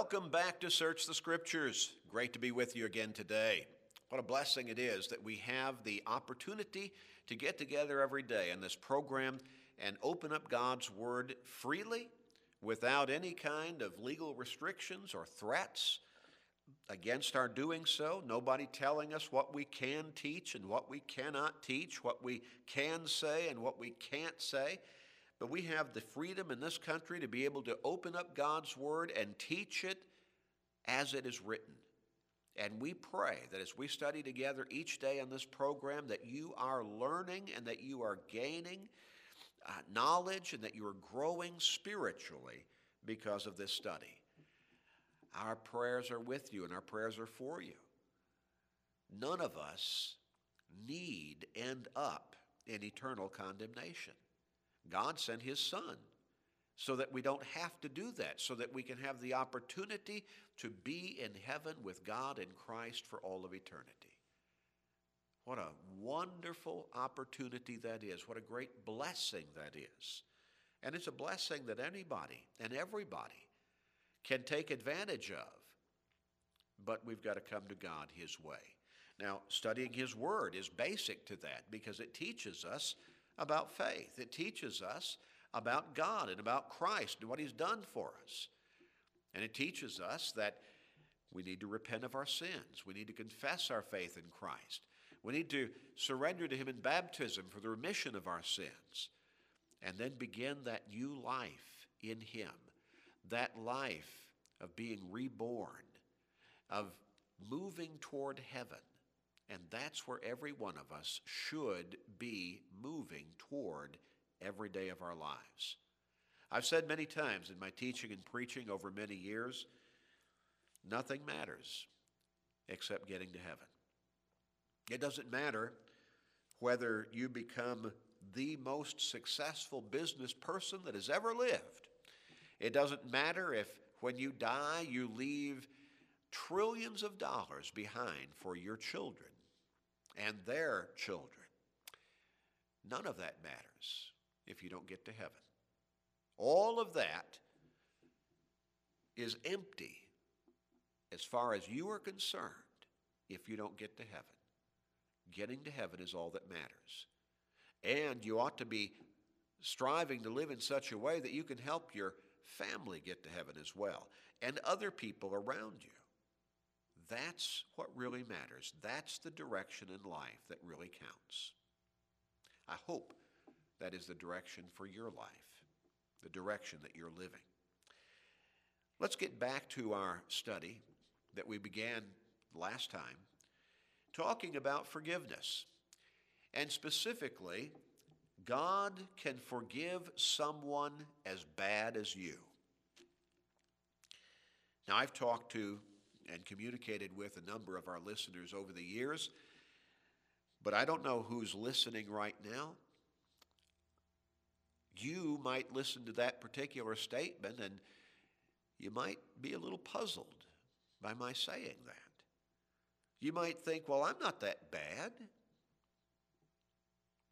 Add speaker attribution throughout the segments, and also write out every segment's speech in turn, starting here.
Speaker 1: Welcome back to Search the Scriptures. Great to be with you again today. What a blessing it is that we have the opportunity to get together every day in this program and open up God's Word freely without any kind of legal restrictions or threats against our doing so. Nobody telling us what we can teach and what we cannot teach, what we can say and what we can't say. But we have the freedom in this country to be able to open up God's Word and teach it as it is written. And we pray that as we study together each day on this program, that you are learning and that you are gaining uh, knowledge and that you are growing spiritually because of this study. Our prayers are with you and our prayers are for you. None of us need end up in eternal condemnation. God sent His Son so that we don't have to do that, so that we can have the opportunity to be in heaven with God in Christ for all of eternity. What a wonderful opportunity that is. What a great blessing that is. And it's a blessing that anybody and everybody can take advantage of. But we've got to come to God His way. Now, studying His Word is basic to that because it teaches us about faith. It teaches us about God and about Christ and what He's done for us. And it teaches us that we need to repent of our sins. We need to confess our faith in Christ. We need to surrender to Him in baptism for the remission of our sins. And then begin that new life in Him, that life of being reborn, of moving toward heaven. And that's where every one of us should be moving toward every day of our lives. I've said many times in my teaching and preaching over many years nothing matters except getting to heaven. It doesn't matter whether you become the most successful business person that has ever lived. It doesn't matter if when you die you leave trillions of dollars behind for your children and their children. None of that matters if you don't get to heaven. All of that is empty as far as you are concerned if you don't get to heaven. Getting to heaven is all that matters. And you ought to be striving to live in such a way that you can help your family get to heaven as well and other people around you. That's what really matters. That's the direction in life that really counts. I hope that is the direction for your life, the direction that you're living. Let's get back to our study that we began last time, talking about forgiveness. And specifically, God can forgive someone as bad as you. Now, I've talked to and communicated with a number of our listeners over the years, but I don't know who's listening right now. You might listen to that particular statement and you might be a little puzzled by my saying that. You might think, well, I'm not that bad.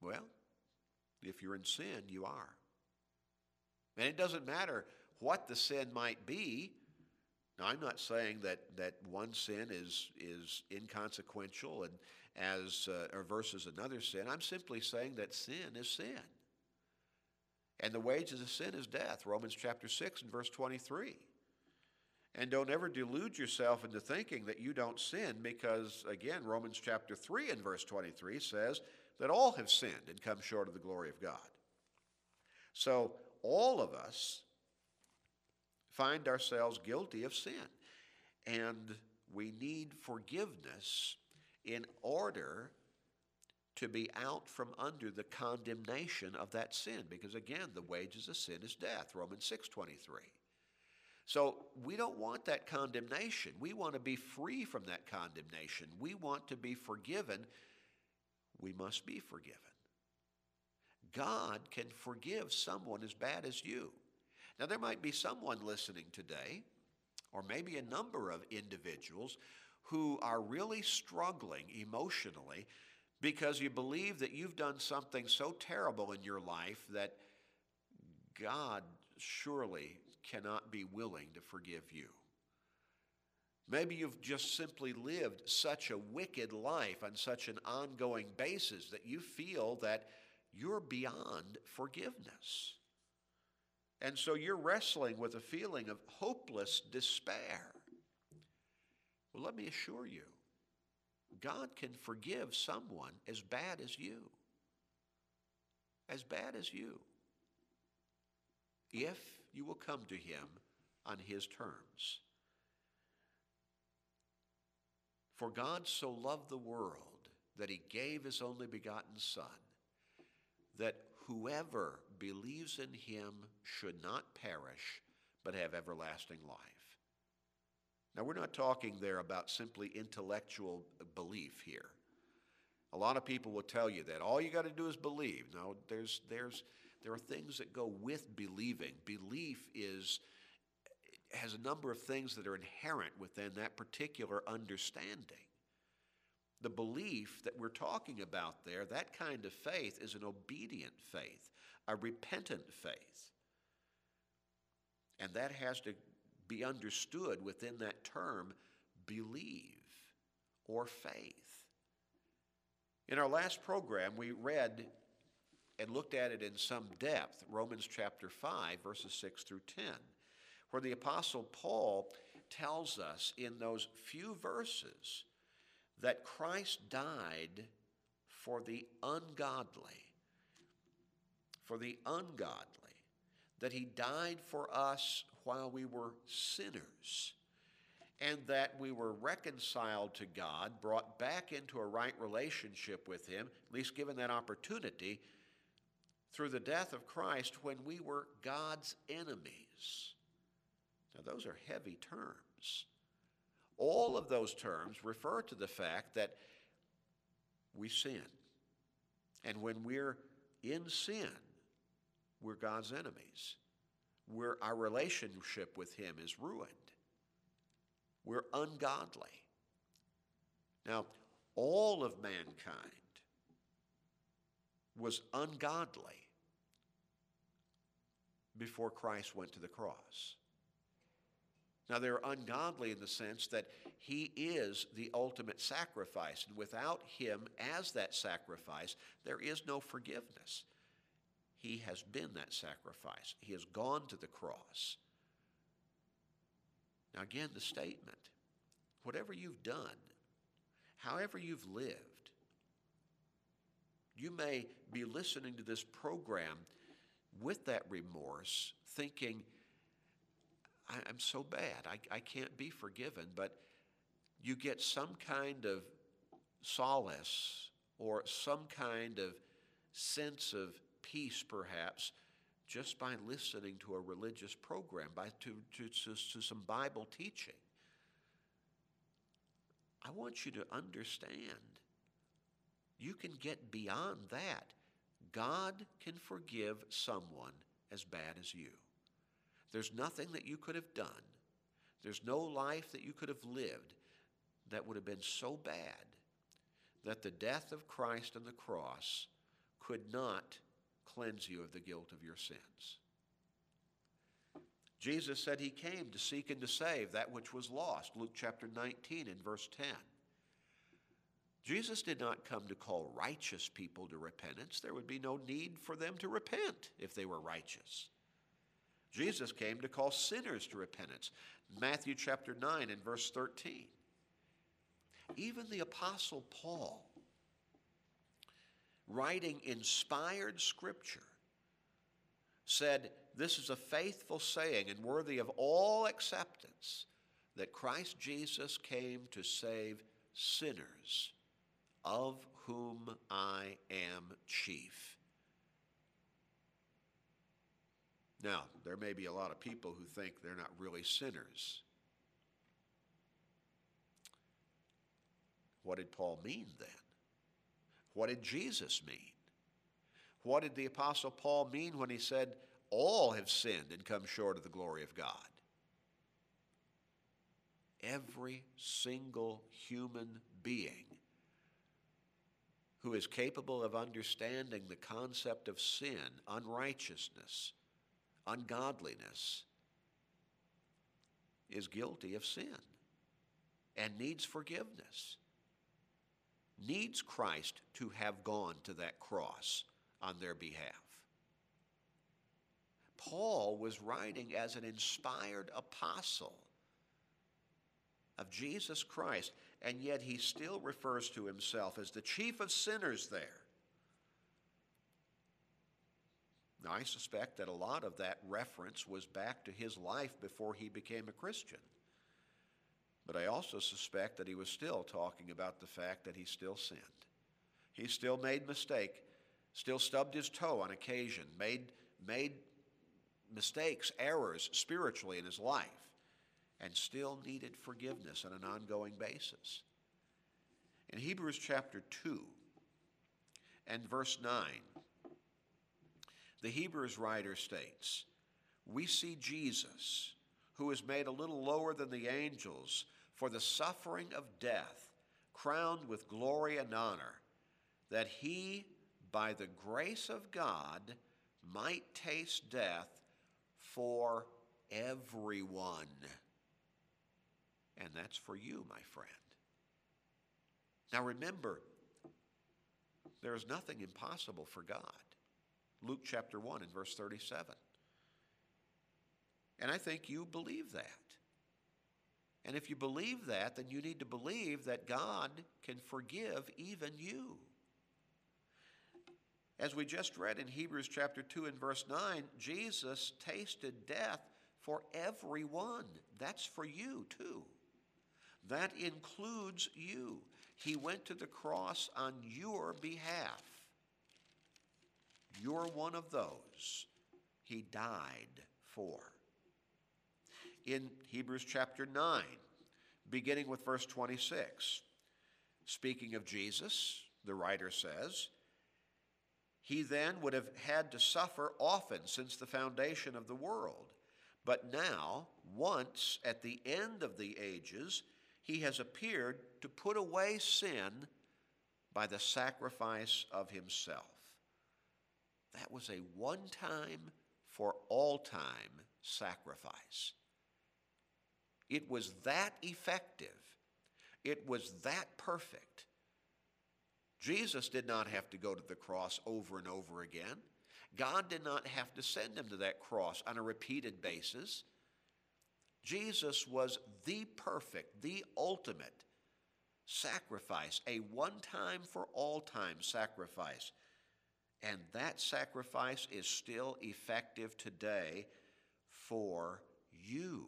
Speaker 1: Well, if you're in sin, you are. And it doesn't matter what the sin might be, now, I'm not saying that, that one sin is, is inconsequential and as uh, or versus another sin. I'm simply saying that sin is sin. And the wages of sin is death, Romans chapter 6 and verse 23. And don't ever delude yourself into thinking that you don't sin because, again, Romans chapter 3 and verse 23 says that all have sinned and come short of the glory of God. So, all of us find ourselves guilty of sin. And we need forgiveness in order to be out from under the condemnation of that sin. Because again the wages of sin is death romans 6.23 so we don't want that condemnation. We want to be free from that condemnation. We want to be forgiven. We must be forgiven. God can forgive someone as bad as you now, there might be someone listening today, or maybe a number of individuals, who are really struggling emotionally because you believe that you've done something so terrible in your life that God surely cannot be willing to forgive you. Maybe you've just simply lived such a wicked life on such an ongoing basis that you feel that you're beyond forgiveness. And so you're wrestling with a feeling of hopeless despair. Well, let me assure you, God can forgive someone as bad as you. As bad as you. If you will come to Him on His terms. For God so loved the world that He gave His only begotten Son, that whoever believes in Him should not perish, but have everlasting life. Now, we're not talking there about simply intellectual belief here. A lot of people will tell you that all you got to do is believe. No, there's, there's, there are things that go with believing. Belief is has a number of things that are inherent within that particular understanding. The belief that we're talking about there, that kind of faith, is an obedient faith, a repentant faith. And that has to be understood within that term believe or faith. In our last program, we read and looked at it in some depth Romans chapter 5, verses 6 through 10, where the Apostle Paul tells us in those few verses that Christ died for the ungodly. For the ungodly. That he died for us while we were sinners, and that we were reconciled to God, brought back into a right relationship with Him, at least given that opportunity, through the death of Christ when we were God's enemies. Now, those are heavy terms. All of those terms refer to the fact that we sin. And when we're in sin, we're God's enemies where our relationship with Him is ruined. We're ungodly. Now, all of mankind was ungodly before Christ went to the cross. Now, they're ungodly in the sense that He is the ultimate sacrifice, and without Him as that sacrifice, there is no forgiveness. He has been that sacrifice. He has gone to the cross. Now, again, the statement whatever you've done, however you've lived, you may be listening to this program with that remorse, thinking, I'm so bad, I, I can't be forgiven, but you get some kind of solace or some kind of sense of peace, perhaps, just by listening to a religious program, by to, to, to, to some Bible teaching. I want you to understand you can get beyond that. God can forgive someone as bad as you. There's nothing that you could have done, there's no life that you could have lived that would have been so bad that the death of Christ on the cross could not cleanse you of the guilt of your sins. Jesus said he came to seek and to save that which was lost. Luke chapter 19 and verse 10. Jesus did not come to call righteous people to repentance. There would be no need for them to repent if they were righteous. Jesus came to call sinners to repentance. Matthew chapter 9 and verse 13. Even the Apostle Paul writing inspired scripture, said, This is a faithful saying and worthy of all acceptance that Christ Jesus came to save sinners, of whom I am chief. Now, there may be a lot of people who think they're not really sinners. What did Paul mean then? What did Jesus mean? What did the Apostle Paul mean when he said, All have sinned and come short of the glory of God? Every single human being who is capable of understanding the concept of sin, unrighteousness, ungodliness, is guilty of sin. and needs forgiveness, needs Christ to have gone to that cross on their behalf. Paul was writing as an inspired apostle of Jesus Christ, and yet he still refers to himself as the chief of sinners there. Now, I suspect that a lot of that reference was back to his life before he became a Christian. But I also suspect that he was still talking about the fact that he still sinned. He still made mistake, still stubbed his toe on occasion, made, made mistakes, errors spiritually in his life, and still needed forgiveness on an ongoing basis. In Hebrews chapter 2 and verse 9, the Hebrews writer states, We see Jesus, who is made a little lower than the angels for the suffering of death, crowned with glory and honor, that he, by the grace of God, might taste death for everyone. And that's for you, my friend. Now remember, there is nothing impossible for God. Luke chapter 1 and verse 37. And I think you believe that. And if you believe that, then you need to believe that God can forgive even you. As we just read in Hebrews chapter 2 and verse 9, Jesus tasted death for everyone. That's for you too. That includes you. He went to the cross on your behalf. You're one of those he died for. In Hebrews chapter 9, beginning with verse 26, speaking of Jesus, the writer says, he then would have had to suffer often since the foundation of the world. But now, once at the end of the ages, he has appeared to put away sin by the sacrifice of himself. That was a one time for all time sacrifice. It was that effective, it was that perfect Jesus did not have to go to the cross over and over again. God did not have to send him to that cross on a repeated basis. Jesus was the perfect, the ultimate sacrifice, a one time for all time sacrifice. And that sacrifice is still effective today for you.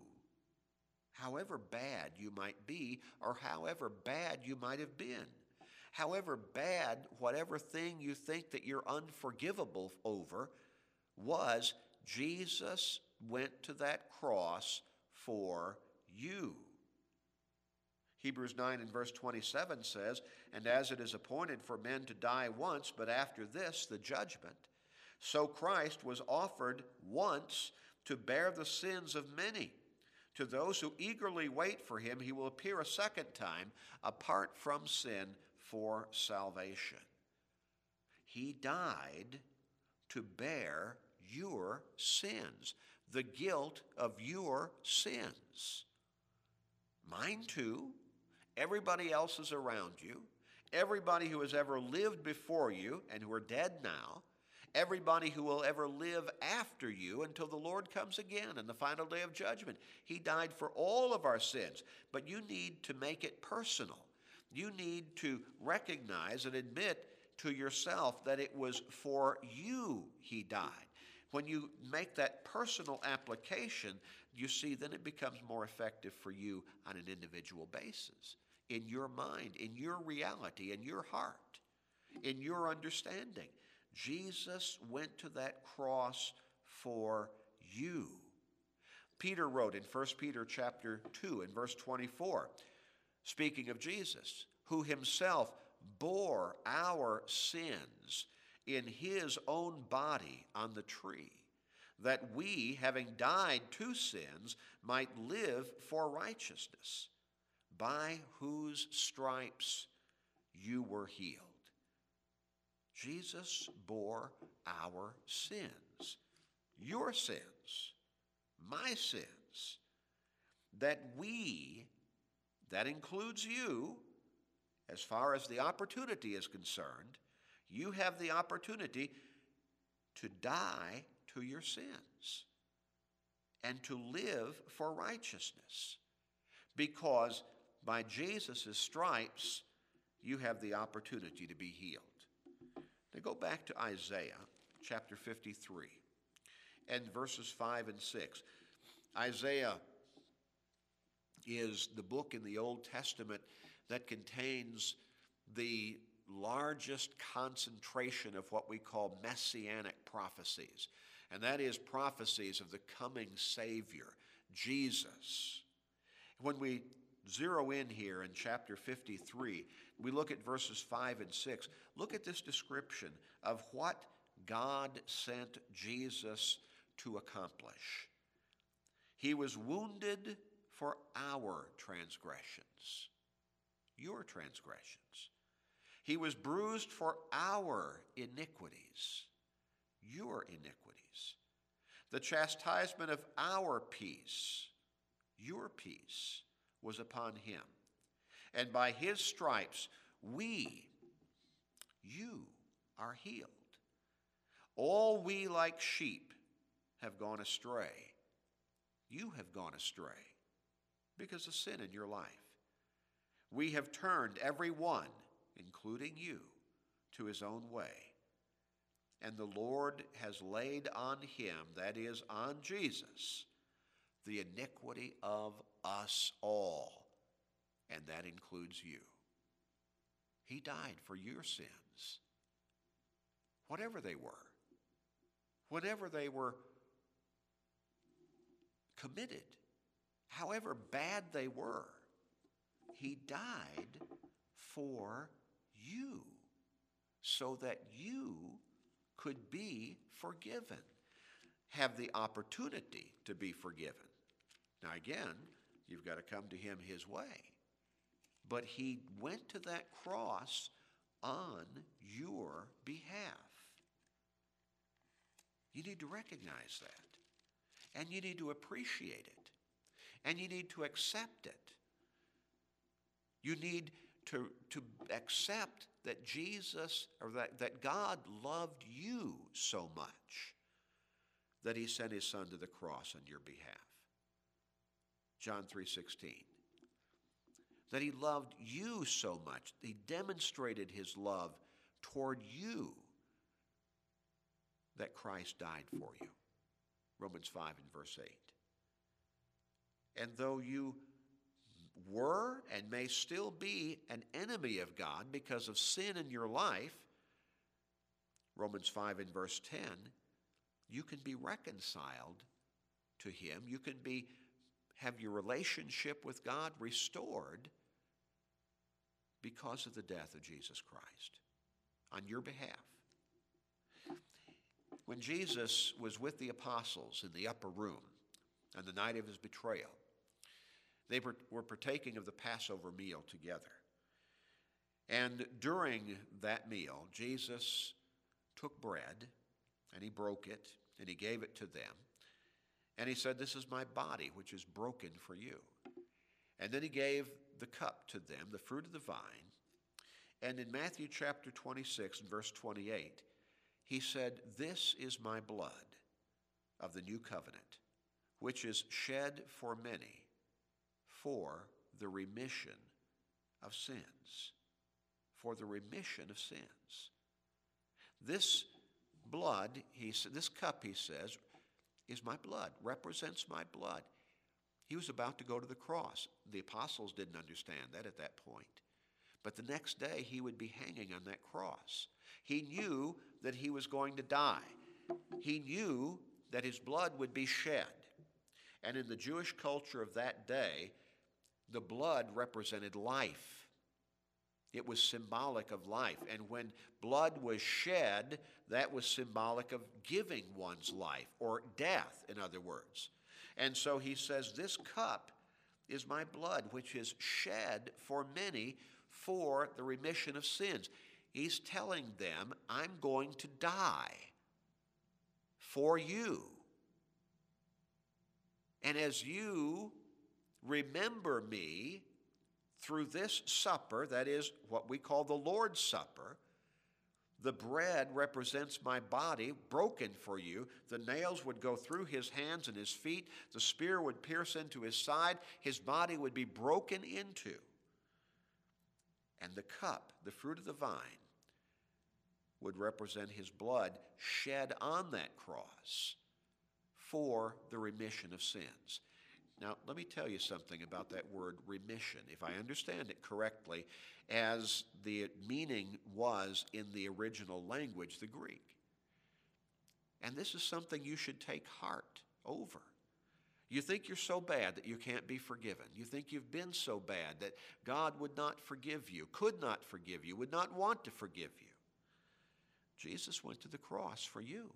Speaker 1: However bad you might be, or however bad you might have been however bad, whatever thing you think that you're unforgivable over was, Jesus went to that cross for you. Hebrews 9 and verse 27 says, And as it is appointed for men to die once, but after this the judgment, so Christ was offered once to bear the sins of many. To those who eagerly wait for him, he will appear a second time, apart from sin, for salvation. He died to bear your sins, the guilt of your sins. Mine too, everybody else's around you, everybody who has ever lived before you and who are dead now, everybody who will ever live after you until the Lord comes again in the final day of judgment. He died for all of our sins, but you need to make it personal. You need to recognize and admit to yourself that it was for you he died. When you make that personal application, you see, then it becomes more effective for you on an individual basis, in your mind, in your reality, in your heart, in your understanding. Jesus went to that cross for you. Peter wrote in 1 Peter chapter 2 and verse 24, Speaking of Jesus, who himself bore our sins in his own body on the tree, that we, having died to sins, might live for righteousness, by whose stripes you were healed. Jesus bore our sins, your sins, my sins, that we That includes you. As far as the opportunity is concerned, you have the opportunity to die to your sins and to live for righteousness. Because by Jesus' stripes, you have the opportunity to be healed. Now go back to Isaiah chapter 53 and verses 5 and 6. Isaiah is the book in the Old Testament that contains the largest concentration of what we call messianic prophecies, and that is prophecies of the coming Savior, Jesus. When we zero in here in chapter 53, we look at verses 5 and 6. Look at this description of what God sent Jesus to accomplish. He was wounded for our transgressions, your transgressions. He was bruised for our iniquities, your iniquities. The chastisement of our peace, your peace, was upon him. And by his stripes, we, you, are healed. All we like sheep have gone astray. You have gone astray because of sin in your life. We have turned every one, including you, to his own way. And the Lord has laid on him, that is, on Jesus, the iniquity of us all, and that includes you. He died for your sins, whatever they were, whatever they were committed, however bad they were. He died for you so that you could be forgiven, have the opportunity to be forgiven. Now, again, you've got to come to Him His way. But He went to that cross on your behalf. You need to recognize that. And you need to appreciate it. And you need to accept it. You need to, to accept that Jesus, or that, that God loved you so much that he sent his son to the cross on your behalf. John 3:16. That he loved you so much, he demonstrated his love toward you that Christ died for you. Romans 5 and verse 8. And though you were and may still be an enemy of God because of sin in your life, Romans 5 and verse 10, you can be reconciled to Him. You can be have your relationship with God restored because of the death of Jesus Christ on your behalf. When Jesus was with the apostles in the upper room on the night of his betrayal, they were partaking of the Passover meal together. And during that meal, Jesus took bread and he broke it and he gave it to them. And he said, This is my body, which is broken for you. And then he gave the cup to them, the fruit of the vine. And in Matthew chapter 26 and verse 28, he said, This is my blood of the new covenant, which is shed for many for the remission of sins. For the remission of sins. This blood, he, this cup, he says, is my blood, represents my blood. He was about to go to the cross. The apostles didn't understand that at that point. But the next day, he would be hanging on that cross. He knew that he was going to die. He knew that his blood would be shed. And in the Jewish culture of that day, the blood represented life. It was symbolic of life. And when blood was shed, that was symbolic of giving one's life, or death, in other words. And so he says, This cup is my blood, which is shed for many for the remission of sins. He's telling them, I'm going to die for you. And as you remember me, through this supper, that is what we call the Lord's Supper, the bread represents my body broken for you. The nails would go through his hands and his feet. The spear would pierce into his side. His body would be broken into. And the cup, the fruit of the vine, would represent his blood shed on that cross for the remission of sins. Now, let me tell you something about that word remission. If I understand it correctly, as the meaning was in the original language, the Greek. And this is something you should take heart over. You think you're so bad that you can't be forgiven. You think you've been so bad that God would not forgive you, could not forgive you, would not want to forgive you. Jesus went to the cross for you.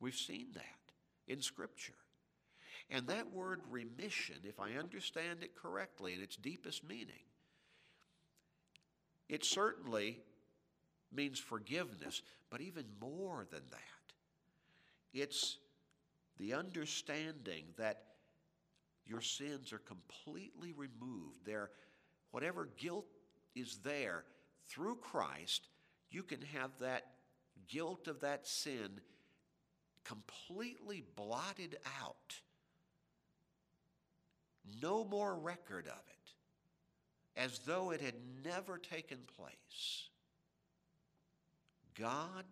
Speaker 1: We've seen that in Scripture. And that word remission, if I understand it correctly in its deepest meaning, it certainly means forgiveness, but even more than that. It's the understanding that your sins are completely removed. They're, whatever guilt is there, through Christ, you can have that guilt of that sin completely blotted out no more record of it, as though it had never taken place. God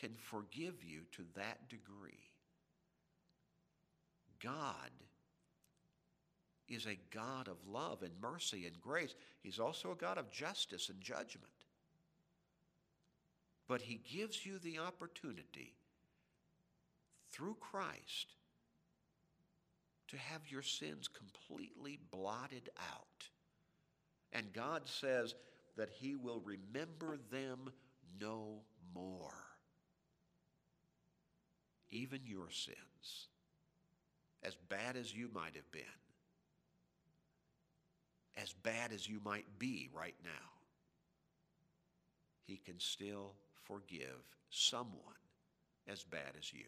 Speaker 1: can forgive you to that degree. God is a God of love and mercy and grace. He's also a God of justice and judgment. But He gives you the opportunity through Christ to have your sins completely blotted out. And God says that He will remember them no more. Even your sins, as bad as you might have been, as bad as you might be right now, He can still forgive someone as bad as you.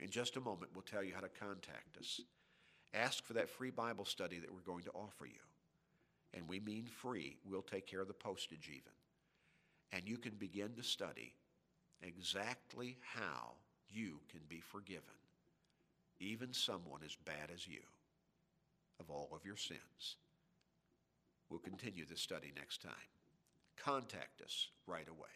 Speaker 1: In just a moment, we'll tell you how to contact us. Ask for that free Bible study that we're going to offer you. And we mean free. We'll take care of the postage even. And you can begin to study exactly how you can be forgiven, even someone as bad as you, of all of your sins. We'll continue this study next time. Contact us right away.